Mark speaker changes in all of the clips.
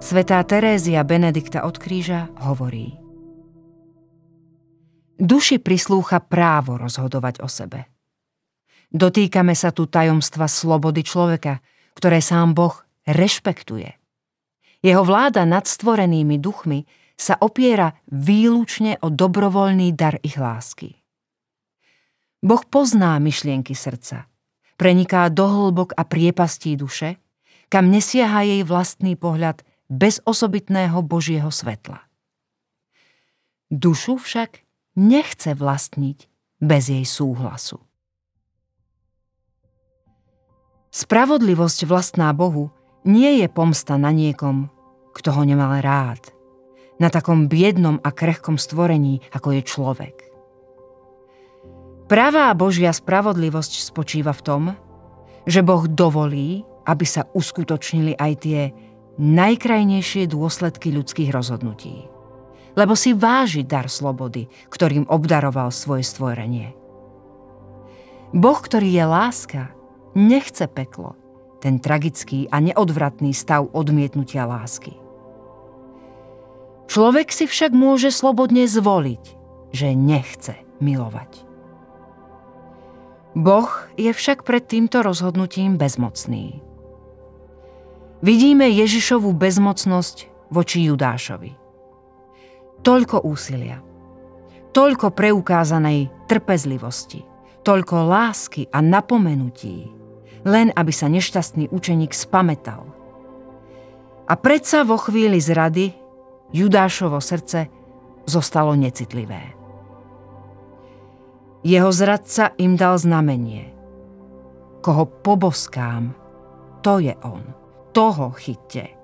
Speaker 1: Svetá Terézia Benedikta od kríža hovorí Duši prislúcha právo rozhodovať o sebe. Dotýkame sa tu tajomstva slobody človeka, ktoré sám Boh rešpektuje. Jeho vláda nad stvorenými duchmi sa opiera výlučne o dobrovoľný dar ich lásky. Boh pozná myšlienky srdca, preniká do hĺbok a priepastí duše, kam nesiaha jej vlastný pohľad bez osobitného Božieho svetla. Dušu však nechce vlastniť bez jej súhlasu. Spravodlivosť vlastná Bohu nie je pomsta na niekom, kto ho nemal rád, na takom biednom a krehkom stvorení, ako je človek. Pravá Božia spravodlivosť spočíva v tom, že Boh dovolí, aby sa uskutočnili aj tie najkrajnejšie dôsledky ľudských rozhodnutí. Lebo si váži dar slobody, ktorým obdaroval svoje stvorenie. Boh, ktorý je láska, nechce peklo, ten tragický a neodvratný stav odmietnutia lásky. Človek si však môže slobodne zvoliť, že nechce milovať. Boh je však pred týmto rozhodnutím bezmocný. Vidíme Ježišovú bezmocnosť voči Judášovi. Toľko úsilia, toľko preukázanej trpezlivosti, toľko lásky a napomenutí, len aby sa nešťastný učeník spametal. A predsa vo chvíli zrady Judášovo srdce zostalo necitlivé. Jeho zradca im dal znamenie. Koho poboskám, to je on. Toho chytte.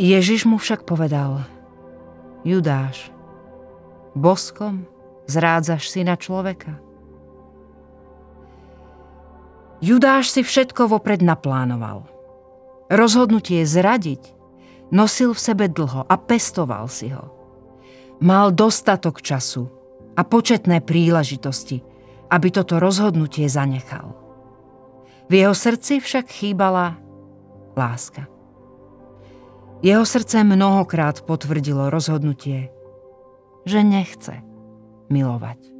Speaker 1: Ježiš mu však povedal, Judáš, boskom zrádzaš syna človeka? Judáš si všetko vopred naplánoval. Rozhodnutie zradiť nosil v sebe dlho a pestoval si ho. Mal dostatok času a početné príležitosti, aby toto rozhodnutie zanechal. V jeho srdci však chýbala láska. Jeho srdce mnohokrát potvrdilo rozhodnutie, že nechce milovať.